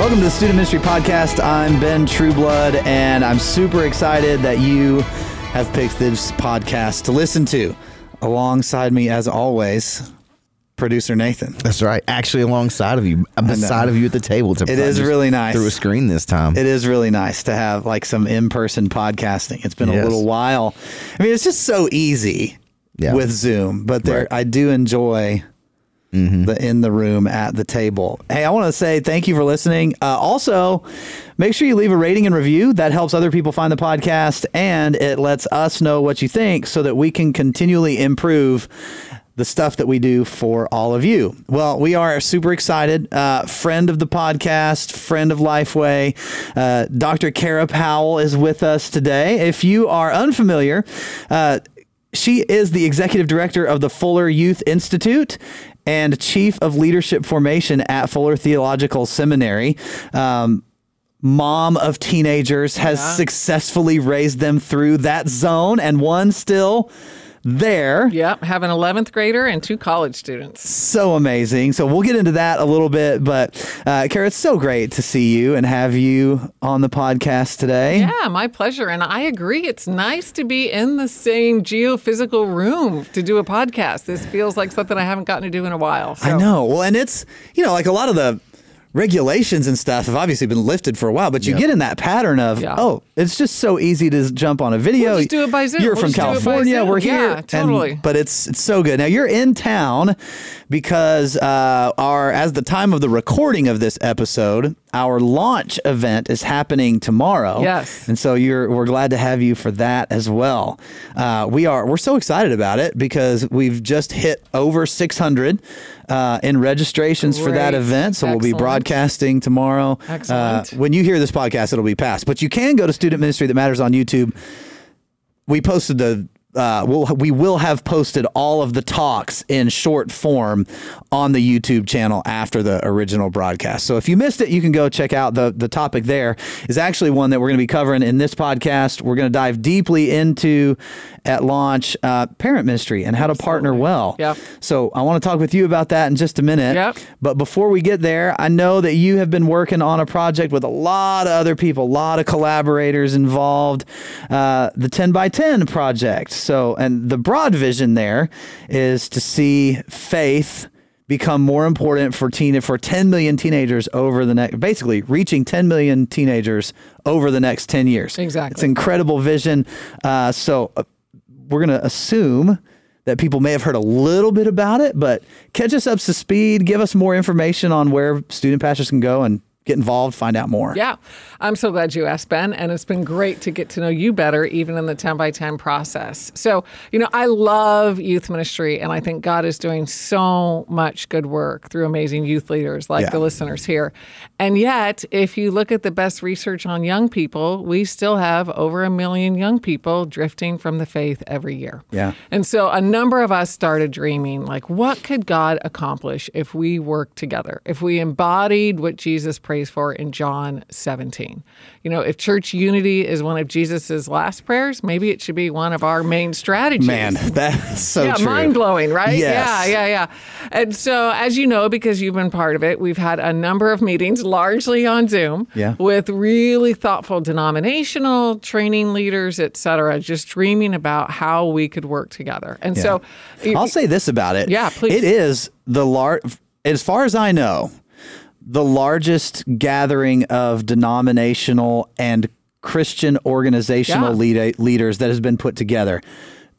Welcome to the Student Ministry Podcast. I'm Ben Trueblood, and I'm super excited that you have picked this podcast to listen to. Alongside me, as always, producer Nathan. That's right. Actually, alongside of you, beside of you at the table. It's It is really nice. through a screen this time. It is really nice to have like some in-person podcasting. It's been a little while. I mean, it's just so easy Yeah. with Zoom, but there Right. I do enjoy the in the room at the table. Hey, I want to say thank you for listening. Uh, also, make sure you leave a rating and review. That helps other people find the podcast, and it lets us know what you think, so that we can continually improve the stuff that we do for all of you. Well, we are super excited. Uh, friend of the podcast, friend of Lifeway, uh, Dr. Kara Powell is with us today. If you are unfamiliar, uh, she is the executive director of the Fuller Youth Institute and chief of leadership formation at Fuller Theological Seminary. Um, mom of teenagers has successfully raised them through that zone, and one still there. Yep, have an 11th grader and two college students. So amazing. So we'll get into that a little bit, but uh, Kara, it's so great to see you and have you on the podcast today. Yeah, my pleasure. And I agree. It's nice to be in the same geophysical room to do a podcast. This feels like something I haven't gotten to do in a while. I know. Well, and it's, you know, like a lot of the regulations and stuff have obviously been lifted for a while, but you get in that pattern of, Yeah. oh, it's just so easy to jump on a video. We'll just do it by Zoom. You're We'll from just do it by California. We're here. Yeah, And- totally. but it's it's so good. Now you're in town because uh, our as the time of the recording of this episode, our launch event is happening tomorrow. Yes. And so you're we're glad to have you for that as well. Uh, we are we're so excited about it because we've just hit over 600 uh, in registrations for that event. So we'll be broadcasting tomorrow. Excellent. Uh, when you hear this podcast, it'll be past. But you can go to Student Ministry That Matters on YouTube we posted the uh, we'll, we will have posted all of the talks in short form on the YouTube channel after the original broadcast. So if you missed it, you can go check out the the topic. There is actually one that we're going to be covering in this podcast. We're going to dive deeply into at launch uh, parent ministry and how to partner well. Yep. So I want to talk with you about that in just a minute. Yep. But before we get there, I know that you have been working on a project with a lot of other people, a lot of collaborators involved. Uh, the 10 by 10 project. So, and the broad vision there is to see faith become more important for teen for 10 million teenagers over the next basically reaching 10 million teenagers over the next 10 years Exactly. it's incredible vision uh, so uh, we're going to assume that people may have heard a little bit about it, but catch us up to speed, give us more information on where student pastors can go and get involved, find out more. Yeah, I'm so glad you asked, Ben. And it's been great to get to know you better, even in the 10 by 10 process. So, you know, I love youth ministry, and I think God is doing so much good work through amazing youth leaders like Yeah. the listeners here. And yet, if you look at the best research on young people, we still have over a million young people drifting from the faith every year. Yeah. And so a number of us started dreaming like, what could God accomplish if we worked together, if we embodied what Jesus prays for in John 17? You know, if church unity is one of Jesus's last prayers, maybe it should be one of our main strategies. Man, that's so yeah, true. mind blowing, right? Yes. Yeah, yeah, yeah. And so, as you know, because you've been part of it, we've had a number of meetings, largely on Zoom, Yeah. with really thoughtful denominational training leaders, et cetera, just dreaming about how we could work together. And so, I'll say this about it. Yeah, please. It is the lar as far as I know, the largest gathering of denominational and Christian organizational Yeah. lead- leaders that has been put together.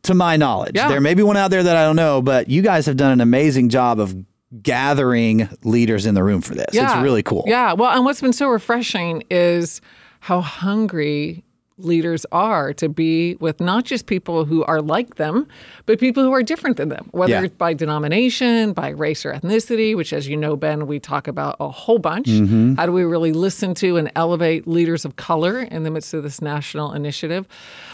To my knowledge, Yeah. there may be one out there that I don't know, but you guys have done an amazing job of gathering leaders in the room for this. It's really cool. Yeah. Well, and what's been so refreshing is how hungry leaders are to be with not just people who are like them, but people who are different than them, whether Yeah. it's by denomination, by race or ethnicity, which, as you know, Ben, we talk about a whole bunch. Mm-hmm. How do we really listen to and elevate leaders of color in the midst of this national initiative?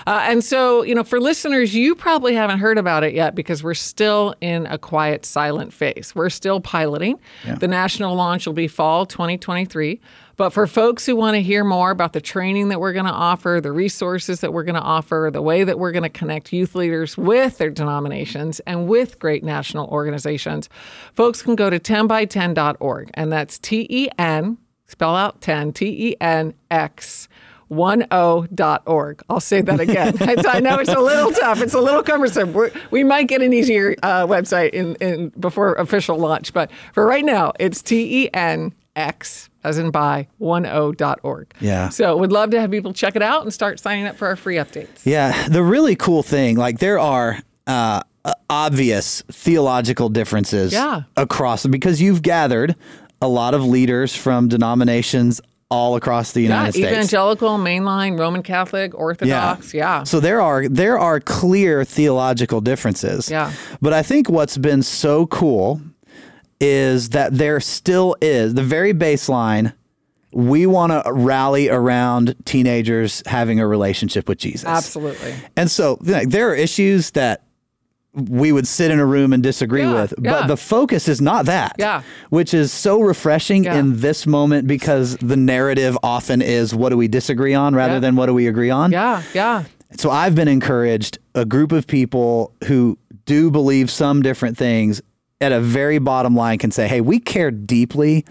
Uh, and so, you know, for listeners, you probably haven't heard about it yet because we're still in a quiet, silent phase. We're still piloting. The national launch will be fall 2023. But for folks who want to hear more about the training that we're going to offer, the resources that we're going to offer, the way that we're going to connect youth leaders with their denominations and with great national organizations, folks can go to 10by10.org. And that's T E N spell out 10, T E N X. 10.org. I'll say that again. I know it's a little tough. It's a little cumbersome. We're, we might get an easier uh, website in, in before official launch, but for right now, it's T E N X as in by 10.org. Yeah. So we'd love to have people check it out and start signing up for our free updates. Yeah, the really cool thing, like there are uh, obvious theological differences Yeah. across because you've gathered a lot of leaders from denominations all across the Yeah, United States. evangelical, mainline, Roman Catholic, Orthodox. Yeah. So there are there are clear theological differences. Yeah. But I think what's been so cool is that there still is the very baseline we want to rally around teenagers having a relationship with Jesus. Absolutely. And so like, there are issues that we would sit in a room and disagree Yeah, with, yeah. but the focus is not that. Yeah. Which is so refreshing in this moment because the narrative often is what do we disagree on rather than what do we agree on? Yeah. Yeah. So I've been encouraged a group of people who do believe some different things at a very bottom line can say, "Hey, we care deeply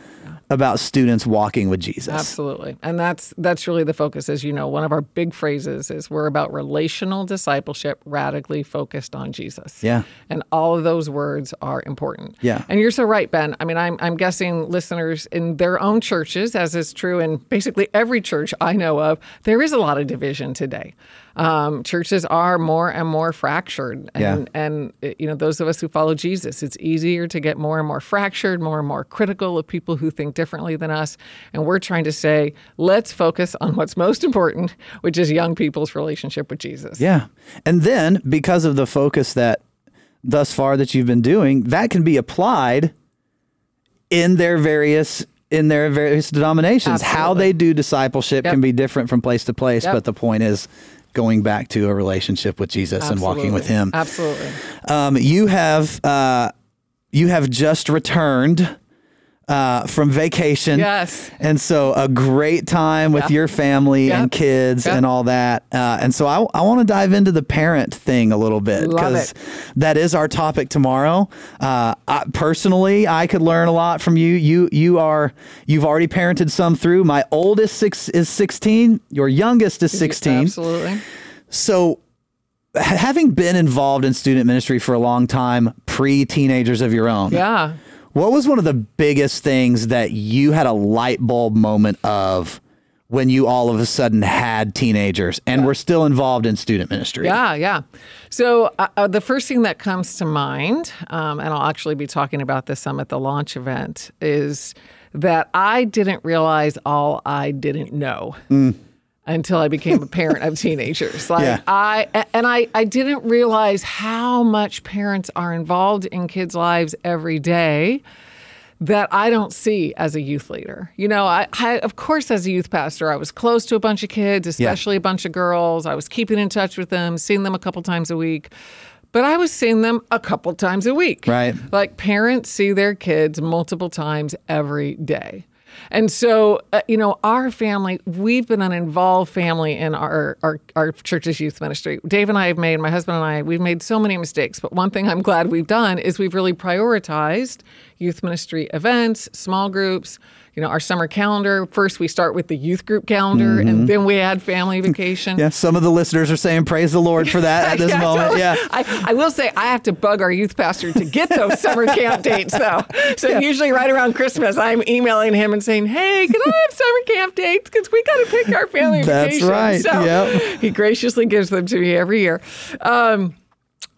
about students walking with Jesus." Absolutely. And that's that's really the focus as you know one of our big phrases is we're about relational discipleship radically focused on Jesus. Yeah. And all of those words are important. Yeah. And you're so right Ben. I mean I'm I'm guessing listeners in their own churches as is true in basically every church I know of there is a lot of division today. Um, churches are more and more fractured and Yeah. and uh, you know those of us who follow Jesus it's easier to get more and more fractured more and more critical of people who think differently than us and we're trying to say let's focus on what's most important which is young people's relationship with Jesus Yeah. And then because of the focus that thus far that you've been doing, that can be applied in their various in their various denominations. How they do discipleship Yep. can be different from place to place, Yep. but the point is going back to a relationship with Jesus and walking with him. absolutely Um, you have uh, you have just returned uh, from vacation. Yes. And so a great time with Yeah. your family Yep. and kids Yep. and all that. Uh, and so I, I want to dive into the parent thing a little bit because that is our topic tomorrow. Uh, I, personally, I could learn a lot from you. You you are you've already parented some through. My oldest six is 16. Your youngest is 16. absolutely So, having been involved in student ministry for a long time, pre teenagers of your own, yeah what was one of the biggest things that you had a light bulb moment of when you all of a sudden had teenagers and were still involved in student ministry? Yeah, yeah. So uh, uh, the first thing that comes to mind, um, and I'll actually be talking about this some at the launch event, is that I didn't realize all I didn't know. Until I became a parent of teenagers, like Yeah. I and I, I didn't realize how much parents are involved in kids' lives every day that I don't see as a youth leader. You know, I, I of course as a youth pastor, I was close to a bunch of kids, especially a bunch of girls. I was keeping in touch with them, seeing them a couple times a week. But I was seeing them a couple times a week. Right. Like parents see their kids multiple times every day. And so, uh, you know, our family, we've been an involved family in our, our, our church's youth ministry. Dave and I have made, my husband and I, we've made so many mistakes. But one thing I'm glad we've done is we've really prioritized youth ministry events, small groups, you know, our summer calendar. First, we start with the youth group calendar, and then we add family vacation. Yeah, some of the listeners are saying praise the Lord for that at this Yeah, moment. totally. Yeah. I, I will say I have to bug our youth pastor to get those summer camp dates though. So usually right around Christmas, I'm emailing him and saying, "Hey, can I have summer camp dates? Because we got to pick our family That's vacation." right. So Yep. he graciously gives them to me every year. Um,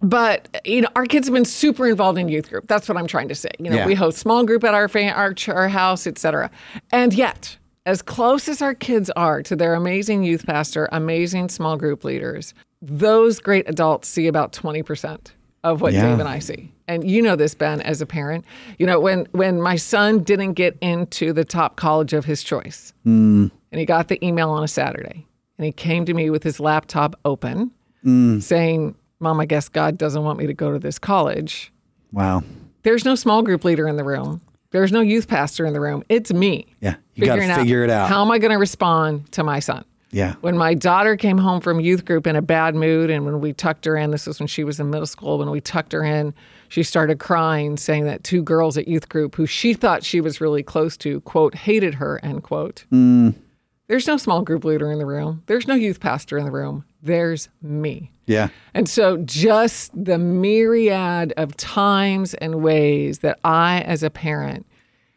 but you know, our kids have been super involved in youth group. That's what I'm trying to say. You know, Yeah. we host small group at our our, ch- our house, etc. And yet, as close as our kids are to their amazing youth pastor, amazing small group leaders, those great adults see about 20% of what Yeah. Dave and I see. And you know this, Ben, as a parent. You know, when when my son didn't get into the top college of his choice, hmm. and he got the email on a Saturday, and he came to me with his laptop open, hmm. saying, "Mom, I guess God doesn't want me to go to this college." Wow. There's no small group leader in the room. There's no youth pastor in the room. It's me. Yeah. You got to figure it out. How am I going to respond to my son? Yeah. When my daughter came home from youth group in a bad mood, and when we tucked her in, this was when she was in middle school, when we tucked her in, she started crying, saying that two girls at youth group who she thought she was really close to, quote, hated her, end quote. Mm. There's no small group leader in the room. There's no youth pastor in the room. There's me. Yeah. And so, just the myriad of times and ways that I, as a parent,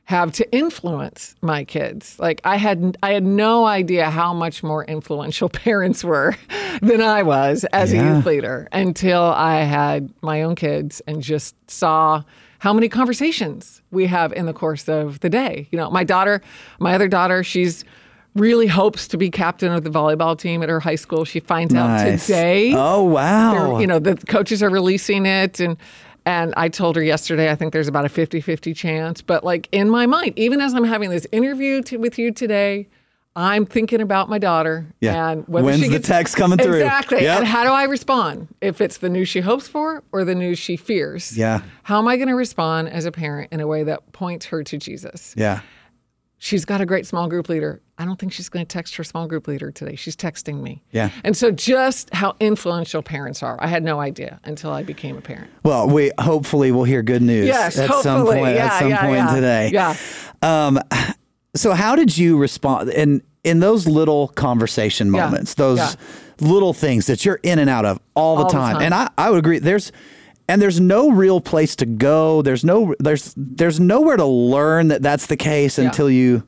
have to influence my kids. Like I had, I had no idea how much more influential parents were than I was as Yeah. a youth leader until I had my own kids and just saw how many conversations we have in the course of the day. You know, my daughter, my other daughter, she's really hopes to be captain of the volleyball team at her high school. She finds out today Oh wow. you know the coaches are releasing it and and I told her yesterday I think there's about a 50-50 chance but like in my mind even as I'm having this interview to, with you today I'm thinking about my daughter Yeah. and whether When's she the gets, text coming through? exactly Yep. and how do I respond if it's the news she hopes for or the news she fears Yeah. how am I going to respond as a parent in a way that points her to Jesus yeah. She's got a great small group leader. I don't think she's going to text her small group leader today. She's texting me. Yeah. And so just how influential parents are, I had no idea until I became a parent. Well, we hopefully we'll hear good news Yes, at some point Yeah, at some yeah, point yeah. today. Yeah. Um, so how did you respond in in those little conversation moments, those little things that you're in and out of all the All the time? time. And I, I would agree. There's and there's no real place to go. There's no there's there's nowhere to learn that that's the case until you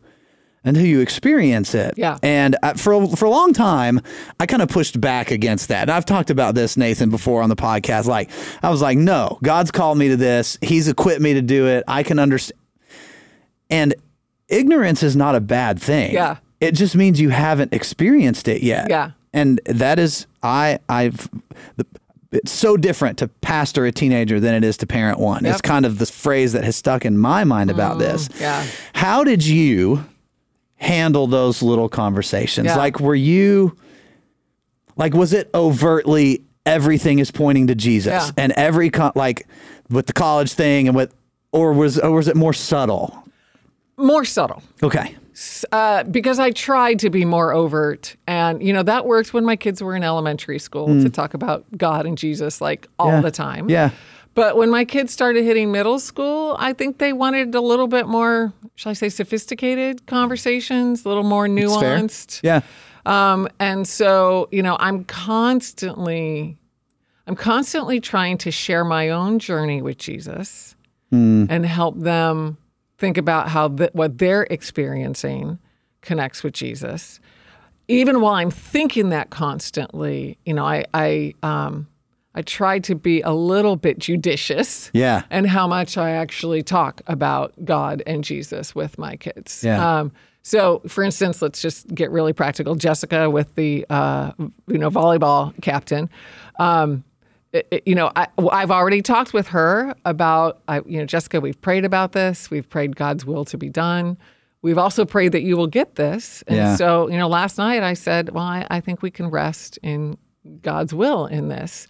until you experience it. Yeah. And uh, for for a long time, I kind of pushed back against that. And I've talked about this, Nathan, before on the podcast. Like I was like, no, God's called me to this. He's equipped me to do it. I can understand. And ignorance is not a bad thing. Yeah. It just means you haven't experienced it yet. Yeah. And that is I I've the, it's so different to pastor a teenager than it is to parent one. It's kind of the phrase that has stuck in my mind about mm, this. yeah. How did you handle those little conversations? Yeah. Like were you like was it overtly everything is pointing to Jesus Yeah. and every con- like with the college thing and with or was or was it more subtle? More subtle. Okay. Uh, because I tried to be more overt. And, you know, that worked when my kids were in elementary school to talk about God and Jesus like all Mm. Yeah. the time. Yeah. But when my kids started hitting middle school, I think they wanted a little bit more, shall I say, sophisticated conversations, a little more nuanced. Yeah. Um, and so, you know, I'm constantly, I'm constantly trying to share my own journey with Jesus and help them think about how what they're experiencing connects with Jesus. Even while I'm thinking that constantly, you know, I, I, um, I try to be a little bit judicious Yeah. and how much I actually talk about God and Jesus with my kids. Yeah. Um, so, for instance, let's just get really practical. Jessica, with the uh, you know volleyball captain, um, you know, I, I've already talked with her about, I, you know, Jessica. We've prayed about this. We've prayed God's will to be done. We've also prayed that you will get this. And Yeah. so, you know, last night I said, well, I, I think we can rest in God's will in this.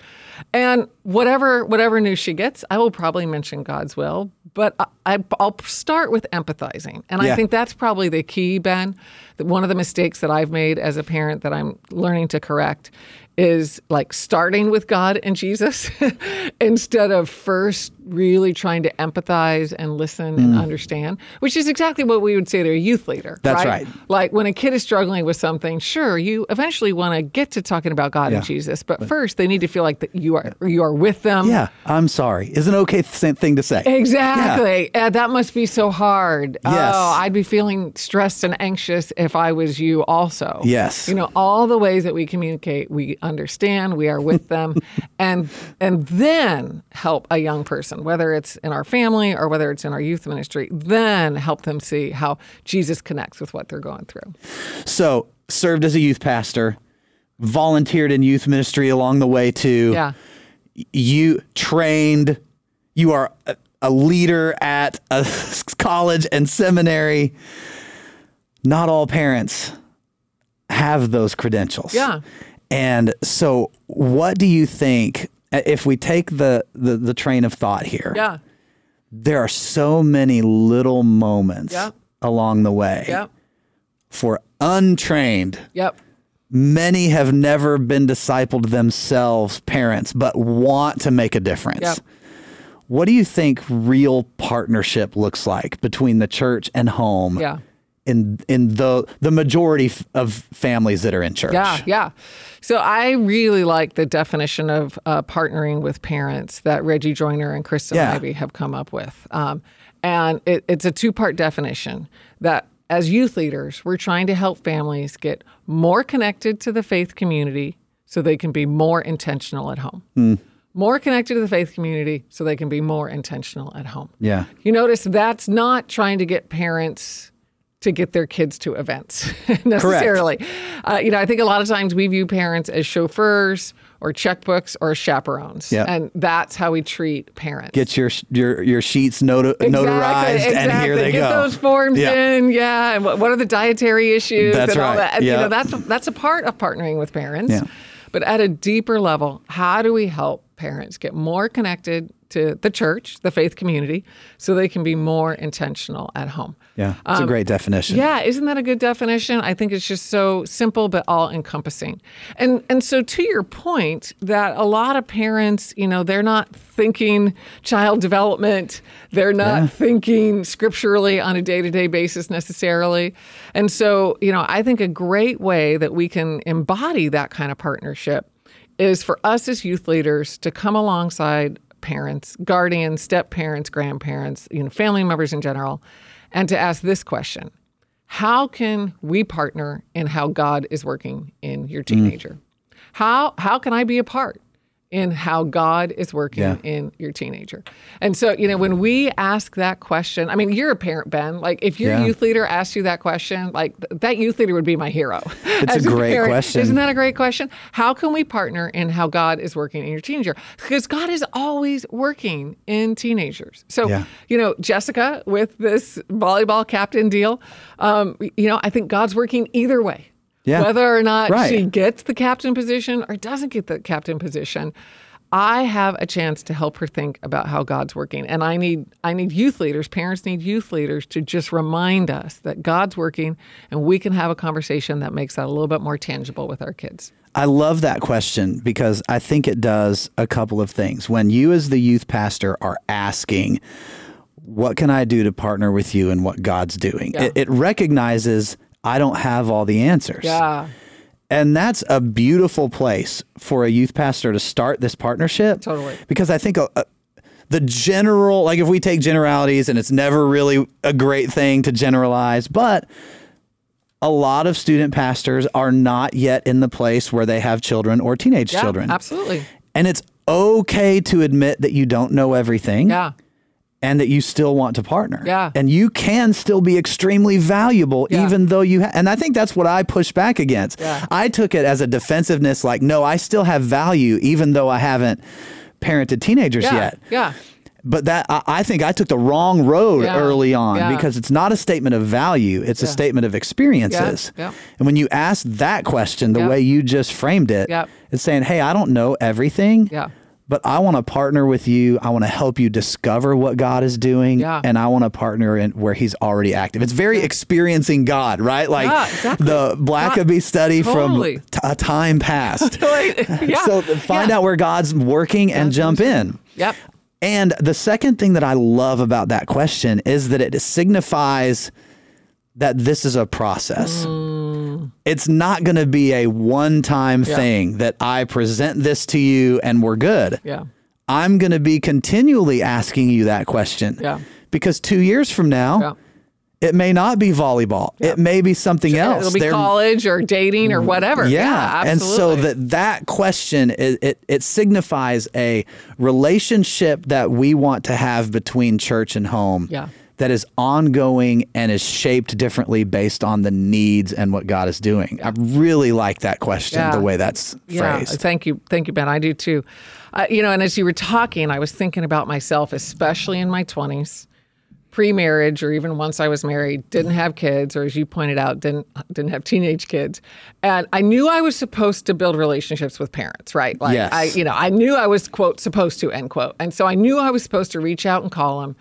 And whatever whatever news she gets, I will probably mention God's will, but I, I, I'll start with empathizing. And Yeah. I think that's probably the key, Ben. That one of the mistakes that I've made as a parent that I'm learning to correct is like starting with God and Jesus instead of first really trying to empathize and listen and understand, which is exactly what we would say to a youth leader. Mm. That's right. Like when a kid is struggling with something, sure, you eventually want to get to talking about God Yeah. and Jesus, but first they need to feel like that you are you are with them. Yeah. I'm sorry. Is an okay th- thing to say. Exactly. Uh, that must be so hard. Yes. Oh, I'd be feeling stressed and anxious if I was you also. Yes. You know, all the ways that we communicate, we understand, we are with them, and and then help a young person, whether it's in our family or whether it's in our youth ministry, then help them see how Jesus connects with what they're going through. So, served as a youth pastor, volunteered in youth ministry along the way too. Yeah. You trained, you are a, a leader at a college and seminary. Not all parents have those credentials. Yeah. And so, what do you think uh, if we take the, the, the train of thought here? Yeah. There are so many little moments Yep. along the way Yep. for untrained Yep. many have never been discipled themselves, parents, but want to make a difference. Yep. what do you think real partnership looks like between the church and home? Yeah. In in the the majority of families that are in church. Yeah, yeah. So I really like the definition of uh, partnering with parents that Reggie Joiner and Kristen Yeah. Ivy have come up with. Um, and it, it's a two part definition that as youth leaders, we're trying to help families get more connected to the faith community so they can be more intentional at home. Hmm. More connected to the faith community so they can be more intentional at home. Yeah. You notice that's not trying to get parents to get their kids to events necessarily. Uh, you know, I think a lot of times we view parents as chauffeurs or checkbooks or chaperones, Yeah. and that's how we treat parents. Get your your your sheets noti- notarized, and here they go. Get those forms Yeah. in, yeah. And what, what are the dietary issues That's and all right. that? And, Yeah. You know, that's that's a part of partnering with parents. Yeah. But at a deeper level, how do we help parents get more connected to the church, the faith community, so they can be more intentional at home? Yeah, it's a great definition. Um, Yeah, isn't that a good definition? I think it's just so simple but all encompassing. And and so to your point that a lot of parents, you know, they're not thinking child development, they're not Yeah. thinking scripturally on a day-to-day basis necessarily. And so, you know, I think a great way that we can embody that kind of partnership is for us as youth leaders to come alongside parents, guardians, step parents, grandparents, you know, family members in general, and to ask this question How can we partner in how God is working in your mm. teenager? How, how can I be a part? In how God is working Yeah. in your teenager. And so, you know, when we ask that question, I mean, you're a parent, Ben. Like, if your Yeah. youth leader asked you that question, like, th- that youth leader would be my hero. It's a great parent. question. Isn't that a great question? How can we partner in how God is working in your teenager? Because God is always working in teenagers. So, Yeah. you know, Jessica with this volleyball captain deal, um, you know, I think God's working either way. Yeah. Whether or not Right. she gets the captain position or doesn't get the captain position, I have a chance to help her think about how God's working. And I need I need youth leaders, parents need youth leaders to just remind us that God's working and we can have a conversation that makes that a little bit more tangible with our kids. I love that question because I think it does a couple of things. When you, as the youth pastor, are asking, What can I do to partner with you in what God's doing? Yeah. It, it recognizes I don't have all the answers. Yeah. And that's a beautiful place for a youth pastor to start this partnership. Totally. Because I think uh, uh, the general, like if we take generalities, and it's never really a great thing to generalize, but a lot of student pastors are not yet in the place where they have children or teenage Yeah, children. absolutely. And it's okay to admit that you don't know everything Yeah. And that you still want to partner. Yeah. And you can still be extremely valuable Yeah. even though you ha- and I think that's what I push back against. Yeah. I took it as a defensiveness like no, I still have value even though I haven't parented teenagers Yeah. yet. Yeah. But that I, I think I took the wrong road early on because it's not a statement of value, it's a statement of experiences. Yeah. And when you ask that question the way you just framed it, it's saying, "Hey, I don't know everything." Yeah. But I want to partner with you. I want to help you discover what God is doing. Yeah. And I want to partner in where He's already active. It's very experiencing God, right? Like Yeah, exactly. the Blackaby study Totally. from t- a time past. Yeah. So find out where God's working and jump in. Yep. And the second thing that I love about that question is that it signifies that this is a process. Mm. It's not going to be a one time. Yeah. thing that I present this to you and we're good. Yeah. I'm going to be continually asking you that question. Yeah. Because two years from now, Yeah. it may not be volleyball. It may be something else. It'll be There- college or dating or whatever. yeah, Absolutely. and so that that question it, it it signifies a relationship that we want to have between church and home. Yeah. That is ongoing and is shaped differently based on the needs and what God is doing. I really like that question, Yeah. the way that's Yeah, phrased. thank you, thank you, Ben. I do too. Uh, you know, and as you were talking, I was thinking about myself, especially in my twenties, pre-marriage, or even once I was married, didn't have kids, or as you pointed out, didn't didn't have teenage kids, and I knew I was supposed to build relationships with parents, right? Like Yes. I, you know, I knew I was quote supposed to end quote, and so I knew I was supposed to reach out and call them.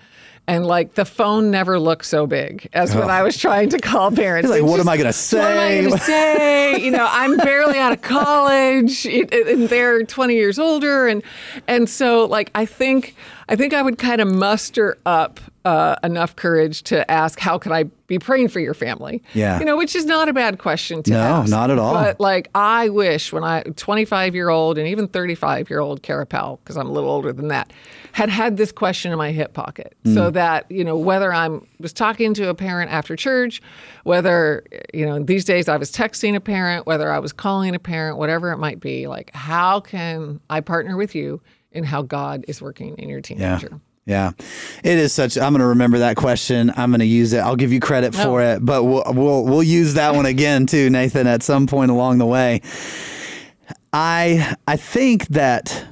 And like the phone never looked so big as when oh. I was trying to call parents. Like, It "What am I gonna say? What am I say?" gonna say? You know, I'm barely out of college, and they're 20 years older, and and so like I think I think I would kind of muster up uh, enough courage to ask, "How can I be praying for your family?" Yeah. you know, which is not a bad question to No, ask. No, not at all. But like, I wish when I 25 year old and even 35 year old Kara Powell, because I'm a little older than that, had had this question in my hip pocket, so Mm. that you know whether I'm was talking to a parent after church, whether you know these days I was texting a parent, whether I was calling a parent, whatever it might be, like how can I partner with you in how God is working in your teenager? Yeah, Yeah, it is such. I'm going to remember that question. I'm going to use it. I'll give you credit for Oh. it, but we'll we'll we'll use that one again too, Nathan, at some point along the way. I I think that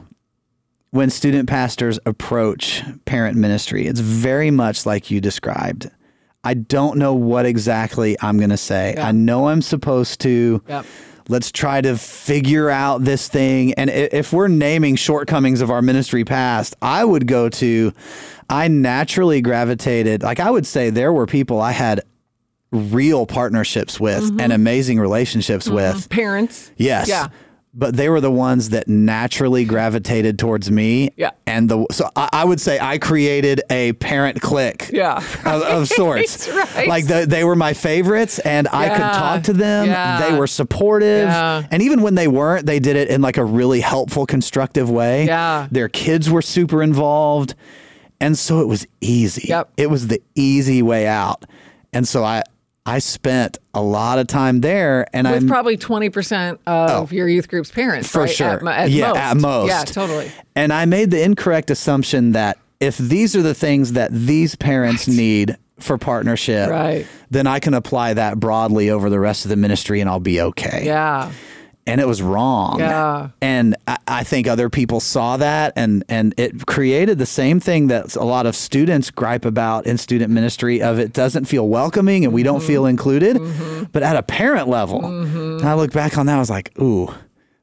when student pastors approach parent ministry, it's very much like you described. I don't know what exactly I'm going to say. Yeah. I know I'm supposed to. Yep. Let's try to figure out this thing. And if we're naming shortcomings of our ministry past, I would go to, I naturally gravitated, like I would say there were people I had real partnerships with Mm-hmm. and amazing relationships with. Parents. Yes. Yeah. But they were the ones that naturally gravitated towards me. Yeah. And the so I, I would say I created a parent clique. Yeah. Of, of sorts. right. Like the, they were my favorites and I could talk to them. Yeah. They were supportive. Yeah. And even when they weren't, they did it in like a really helpful, constructive way. Yeah. Their kids were super involved. And so it was easy. Yep. It was the easy way out. And so I I spent a lot of time there and With I'm probably 20% of oh. your youth group's parents, Oh. for right? sure. At, at yeah, most. at most. Yeah, totally. And I made the incorrect assumption that if these are the things that these parents need for partnership, Right. then I can apply that broadly over the rest of the ministry and I'll be okay. Yeah. And it was wrong. Yeah. And I, I think other people saw that and and it created the same thing that a lot of students gripe about in student ministry of it doesn't feel welcoming and we don't feel Mm-hmm. included. But at a parent level, and I look back on that, I was like, ooh,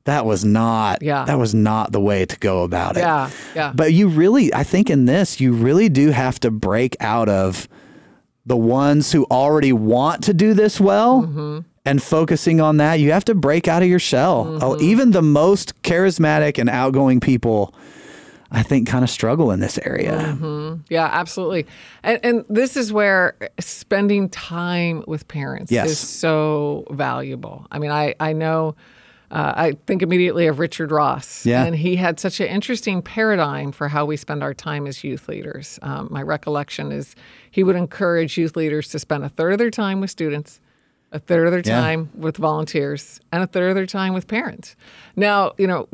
that was not Yeah. that was not the way to go about it. Yeah, yeah. But you really I think in this, you really do have to break out of the ones who already want to do this well Mm-hmm. And focusing on that, you have to break out of your shell. Mm-hmm. Oh, even the most charismatic and outgoing people, I think, kind of struggle in this area. Yeah, absolutely. And, and this is where spending time with parents Yes. is so valuable. I mean, I, I know, uh, I think immediately of Richard Ross. Yeah. And he had such an interesting paradigm for how we spend our time as youth leaders. Um, my recollection is he would encourage youth leaders to spend a third of their time with students, a third of their Yeah. time with volunteers, and a third of their time with parents. Now, you know,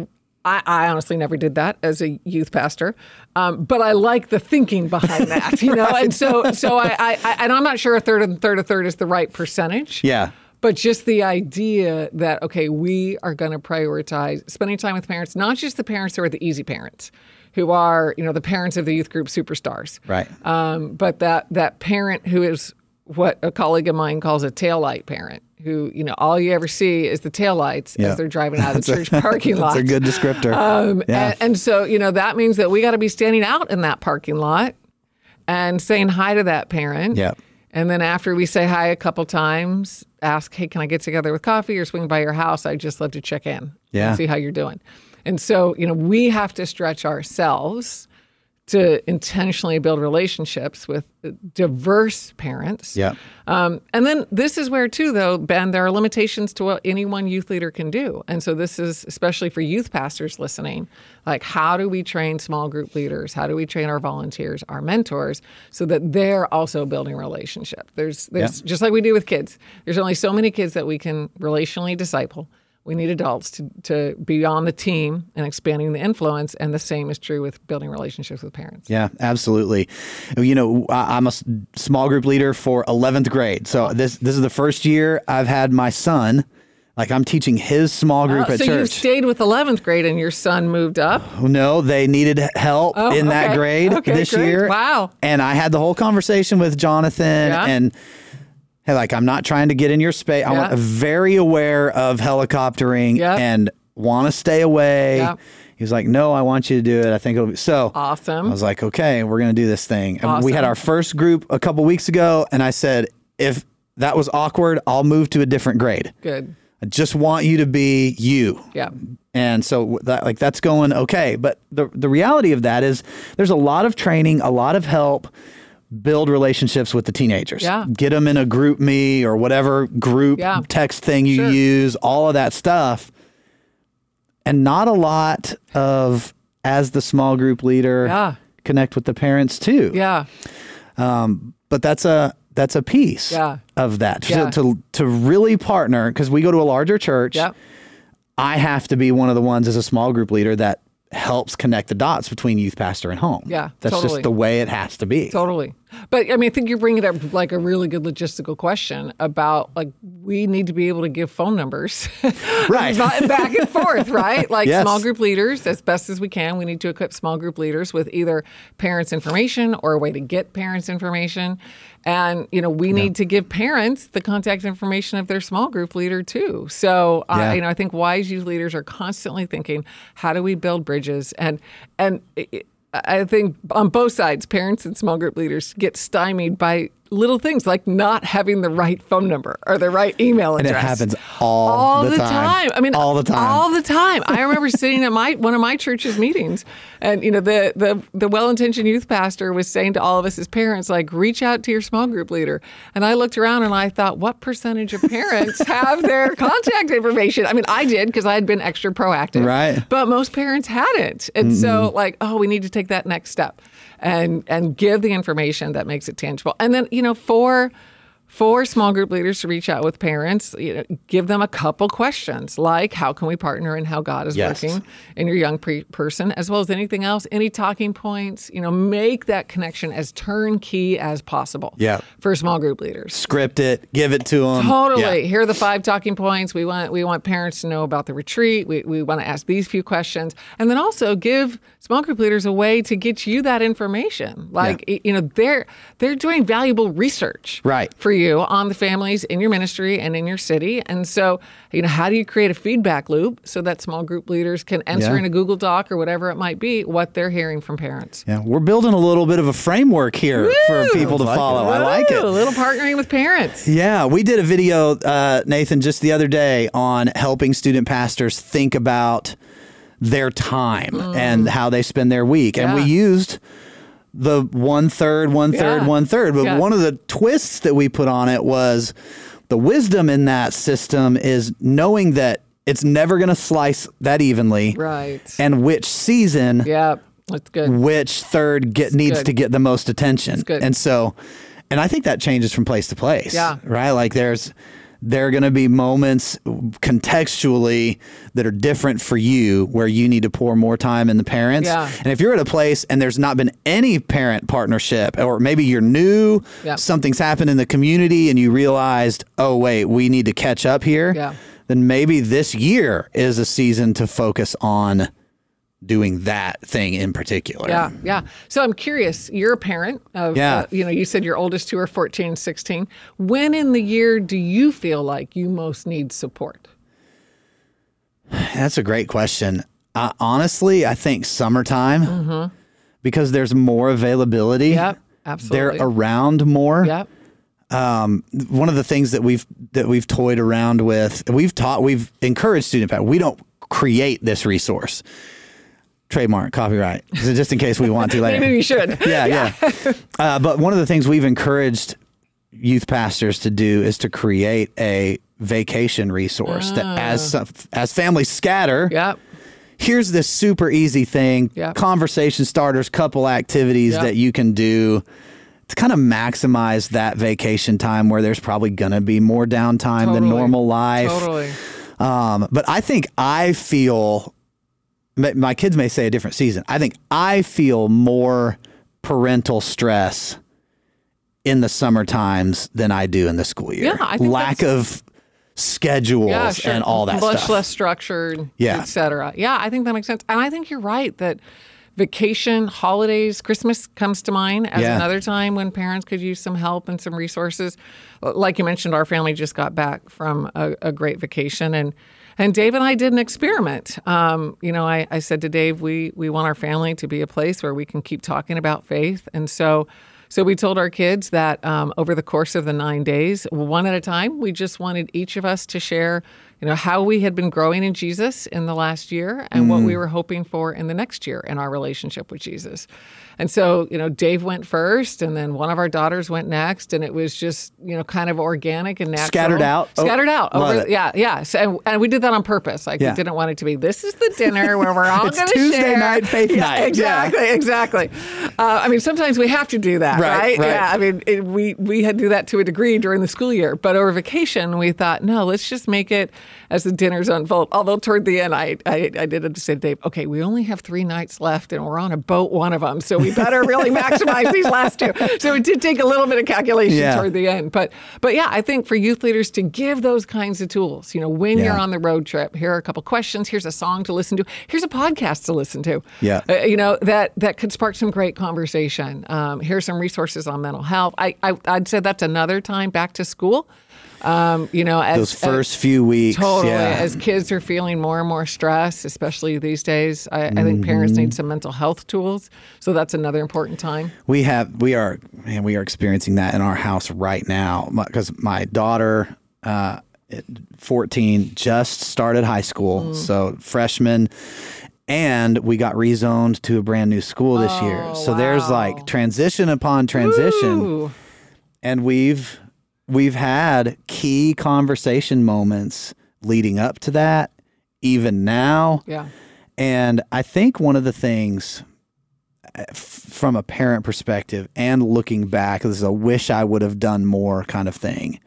I, I honestly never did that as a youth pastor, um, but I like the thinking behind that, you know. And so, so I, I, I, and I'm not sure a third and third, a third is the right percentage. Yeah. But just the idea that okay, we are going to prioritize spending time with parents, not just the parents who are the easy parents, who are you know the parents of the youth group superstars, Right. um, but that that parent who is what a colleague of mine calls a taillight parent, who you know all you ever see is the taillights Yeah. as they're driving out of the church parking lot. That's a good descriptor. Um, Yeah. and, and so, you know, that means that we got to be standing out in that parking lot and saying hi to that parent. Yep. And then after we say hi a couple times, ask, hey, can I get together with coffee or swing by your house? I'd just love to check in Yeah. and see how you're doing. And so, you know, we have to stretch ourselves to intentionally build relationships with diverse parents. Yeah. Um, and then this is where, too, though, Ben, there are limitations to what any one youth leader can do. And so this is especially for youth pastors listening. Like, how do we train small group leaders? How do we train our volunteers, our mentors, so that they're also building relationship? There's, there's just like we do with kids. There's only so many kids that we can relationally disciple. We need adults to, to be on the team and expanding the influence. And the same is true with building relationships with parents. Yeah, absolutely. You know, I- I'm a small group leader for 11th grade. So this this is the first year I've had my son. Like I'm teaching his small group Oh, at so you stayed with 11th grade and your son moved up? Oh, no, they needed help Oh, in that grade Okay, this great. year. Wow. And I had the whole conversation with Jonathan Yeah. and hey, like I'm not trying to get in your space. Yeah. I'm very aware of helicoptering Yeah. and want to stay away. Yeah. He was like, "No, I want you to do it. I think it'll be so." Awesome. I was like, "Okay, we're gonna do this thing." And we had our first group a couple weeks ago, and I said, "If that was awkward, I'll move to a different grade." Good. I just want you to be you. Yeah. And so that like that's going okay, but the the reality of that is there's a lot of training, a lot of help build relationships with the teenagers. Yeah. Get them in a GroupMe or whatever group Yeah. text thing you Sure. use, all of that stuff. And not a lot of as the small group leader Yeah. connect with the parents too. Yeah. Um, But that's a that's a piece Yeah. of that. Yeah. To, to to really partner because we go to a larger church. Yep. I have to be one of the ones as a small group leader that helps connect the dots between youth pastor and home. Yeah, That's totally. just the way it has to be. Totally. But I mean, I think you're bringing up like a really good logistical question about like we need to be able to give phone numbers Right. back and forth, right? Like Yes. small group leaders, as best as we can, we need to equip small group leaders with either parents' information or a way to get parents' information. And, you know, we need to give parents the contact information of their small group leader too. So, uh, you know, I think wise youth leaders are constantly thinking, how do we build bridges? And, and, it, I think on both sides, parents and small group leaders get stymied by little things like not having the right phone number or the right email address. And it happens all, all the, time. I mean, all the time. All the time. I remember sitting at my one of my church's meetings, and you know the the the well-intentioned youth pastor was saying to all of us as parents, like, reach out to your small group leader. And I looked around and I thought, what percentage of parents have their contact information? I mean, I did because I had been extra proactive, Right. But most parents hadn't, and so like, oh, we need to take that next step and and give the information that makes it tangible. And then you know for for small group leaders to reach out with parents, you know, give them a couple questions like how can we partner and how God is Yes. working in your young pre- person, as well as anything else, any talking points. You know, make that connection as turnkey as possible. Yeah. for small group leaders. Script it, give it to them. Totally. Here are the five talking points. We want we want parents to know about the retreat. We, we want to ask these few questions, and then also give small group leaders a way to get you that information. Like y- you know, they're they're doing valuable research, Right. for you on the families in your ministry and in your city. And so, you know, how do you create a feedback loop so that small group leaders can enter Yeah. in a Google Doc or whatever it might be what they're hearing from parents. Yeah, we're building a little bit of a framework here for people to like it. follow. I like Woo! it. A little partnering with parents. Yeah, we did a video, uh, Nathan, just the other day on helping student pastors think about their time and how they spend their week. And we Mm. Used the one third, one third, Yeah. one third. But Yeah. one of the twists that we put on it was the wisdom in that system is knowing that it's never going to slice that evenly. Right. And which season Yeah, that's good. which third get needs good. to get the most attention. good. And so, and I think that changes from place to place. Yeah. Right. Like there's, there are going to be moments contextually that are different for you where you need to pour more time in the parents. Yeah. And if you're at a place and there's not been any parent partnership, or maybe you're new, Yeah. something's happened in the community and you realized, oh, wait, we need to catch up here. Yeah. Then maybe this year is a season to focus on doing that thing in particular. Yeah, yeah. So I'm curious. You're a parent of, Yeah. uh, you know, you said your oldest two are 14 and 16. When in the year do you feel like you most need support? That's a great question. Uh, honestly, I think summertime because there's more availability. Mm-hmm. Yep, absolutely. They're around more. Yep. One of the things that we've that we've toyed around with, we've taught, we've encouraged student power. We don't create this resource. Trademark, copyright, So just in case we want to later. Maybe we should. yeah, yeah. uh, but one of the things we've encouraged youth pastors to do is to create a vacation resource that as some- as families scatter, Yep. here's this super easy thing, Yeah. conversation starters, couple activities Yeah. that you can do to kind of maximize that vacation time where there's probably going to be more downtime than normal life. Totally. Um, but I think I feel, my- my kids may say a different season. I think I feel more parental stress in the summer times than I do in the school year. Yeah, I think Lack of schedules Yeah, sure. and all that Much stuff. less structured, Yeah. et cetera. Yeah, I think that makes sense. And I think you're right that vacation, holidays, Christmas comes to mind as Yeah. another time when parents could use some help and some resources. Like you mentioned, our family just got back from a, a great vacation and and Dave and I did an experiment. Um, you know, I, I said to Dave, we we want our family to be a place where we can keep talking about faith. And so so we told our kids that um, over the course of the nine days, one at a time, we just wanted each of us to share you know, how we had been growing in Jesus in the last year and what we were hoping for in the next year in our relationship with Jesus. And so, you know, Dave went first and then one of our daughters went next and it was just, you know, kind of organic and natural. Scattered out? Oh, Scattered out. love Over, yeah, yeah. So, and, and we did that on purpose. Like Yeah. we didn't want it to be this is the dinner where we're all going to Tuesday share. night, faith Yeah, night. Yeah. Exactly, exactly. Uh, I mean, sometimes we have to do that, Right, right? right. Yeah. I mean, it, we we had to do that to a degree during the school year, but over vacation we thought, no, let's just make it as the dinners unfold. Although toward the end, I I, I did have to say, to Dave, okay, we only have three nights left, and we're on a boat one of them, so we better really maximize these last two. So it did take a little bit of calculation Yeah. toward the end, but but yeah, I think for youth leaders to give those kinds of tools, you know, when Yeah. you're on the road trip, here are a couple questions, here's a song to listen to, here's a podcast to listen to. Yeah. Uh, you know that that could spark some great conversation. Um, here's some resources on mental health. I, I I'd say that's another time back to school. Um, you know, as Those first few weeks. Totally. Yeah. As kids are feeling more and more stress, especially these days, I, I think parents Mm-hmm. need some mental health tools. So that's another important time. we have we are man we are experiencing that in our house right now because my daughter uh, 14 just started high school Mm. so freshman and we got rezoned to a brand new school this year Oh, so there's like transition upon transition Ooh. and we've we've had key conversation moments leading up to that even now Yeah. and I think one of the things eh, f- from a parent perspective and looking back, this is a wish I would have done more kind of thing,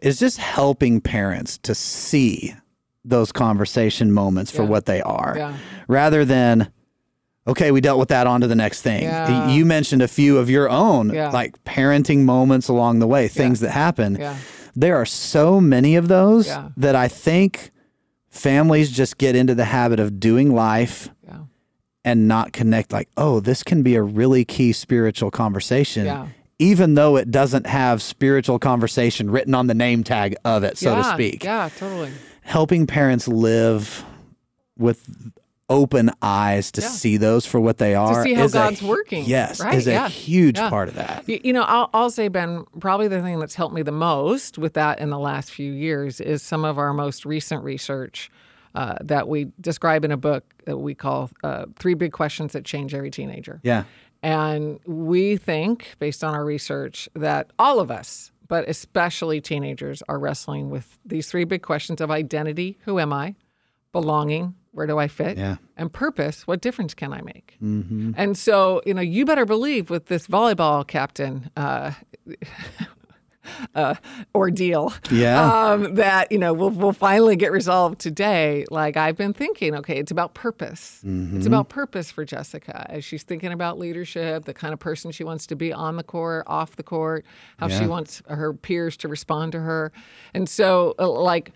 is just helping parents to see those conversation moments for what they are Yeah. rather than, okay, we dealt with that, on to the next thing. Yeah. You mentioned a few of your own Yeah. like parenting moments along the way, things that happen. Yeah. There are so many of those Yeah. that I think families just get into the habit of doing life Yeah. and not connect like, oh, this can be a really key spiritual conversation. Yeah. Even though it doesn't have spiritual conversation written on the name tag of it, so to speak. Yeah, totally. Helping parents live with open eyes to Yeah. see those for what they are. To see how is a- God's working, Yes, right? is a huge Yeah. part of that. You, you know, I'll, I'll say, Ben, probably the thing that's helped me the most with that in the last few years is some of our most recent research uh, that we describe in a book that we call uh, Three Big Questions That Change Every Teenager. Yeah. And we think, based on our research, that all of us, but especially teenagers, are wrestling with these three big questions of identity who am I? Belonging, where do I fit? Yeah. And purpose, what difference can I make? Mm-hmm. And so, you know, you better believe with this volleyball captain, uh, uh, ordeal Yeah. um, that you know will will finally get resolved today. Like I've been thinking, okay, it's about purpose. It's about purpose for Jessica as she's thinking about leadership, the kind of person she wants to be on the court, off the court, how she wants her peers to respond to her, and so uh, like.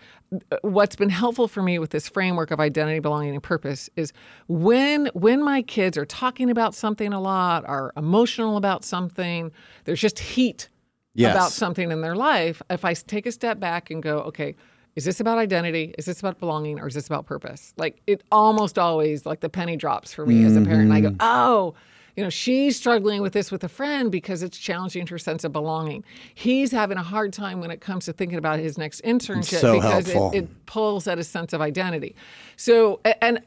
What's been helpful for me with this framework of identity, belonging, and purpose is when when my kids are talking about something a lot, are emotional about something, there's just heat Yes. about something in their life, if I take a step back and go, okay, is this about identity? Is this about belonging? Or is this about purpose? Like it almost always, like the penny drops for me as a parent. And I Mm-hmm. go, oh, you know, she's struggling with this with a friend because it's challenging her sense of belonging. He's having a hard time when it comes to thinking about his next internship so because it, it pulls at a sense of identity. So, and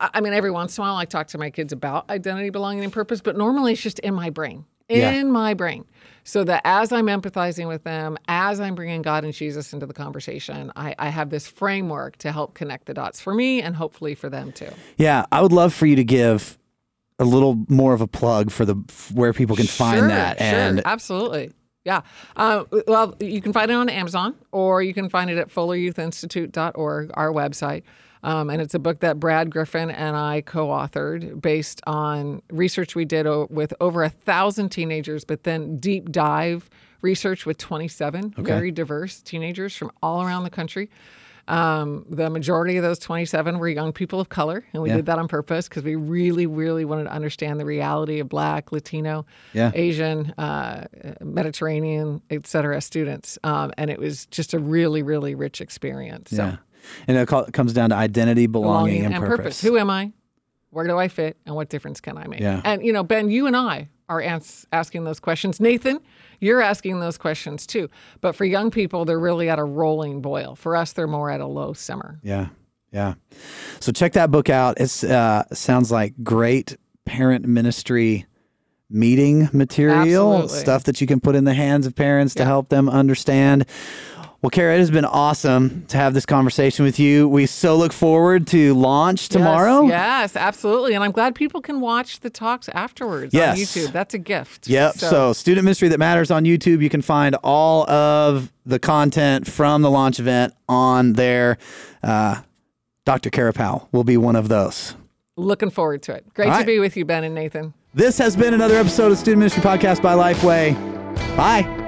I I mean, every once in a while I talk to my kids about identity, belonging, and purpose, but normally it's just in my brain, in Yeah. my brain. So that as I'm empathizing with them, as I'm bringing God and Jesus into the conversation, I, I have this framework to help connect the dots for me and hopefully for them too. Yeah. I would love for you to give a little more of a plug for the where people can find Sure, that. sure, And absolutely. Yeah. Uh, well, you can find it on Amazon or you can find it at fulleryouthinstitute.org, our website. Um, and it's a book that Brad Griffin and I co authored based on research we did o- with over a thousand teenagers, but then deep dive research with 27 very diverse teenagers from all around the country. Um, the majority of those 27 were young people of color, and we Yeah. did that on purpose because we really, really wanted to understand the reality of Black, Latino, Yeah. Asian, uh, Mediterranean, et cetera, students. Um, and it was just a really, really rich experience. So, yeah. And it, comes down to identity, belonging, and, purpose. Who am I? Where do I fit? And what difference can I make? Yeah. And, you know, Ben, you and I are ans- asking those questions. Nathan, you're asking those questions too. But for young people, they're really at a rolling boil. For us, they're more at a low simmer. Yeah. Yeah. So check that book out. It uh sounds like great parent ministry meeting material, Absolutely. stuff that you can put in the hands of parents to help them understand. Well, Kara, it has been awesome to have this conversation with you. We so look forward to launch tomorrow. Yes, yes, absolutely. And I'm glad people can watch the talks afterwards Yes. on YouTube. That's a gift. Yep. So, Student Ministry That Matters on YouTube. You can find all of the content from the launch event on there. Uh, Dr. Kara Powell will be one of those. looking forward to it. Great All to be with you, Ben and Nathan. This has been another episode of Student Ministry Podcast by Lifeway. Bye.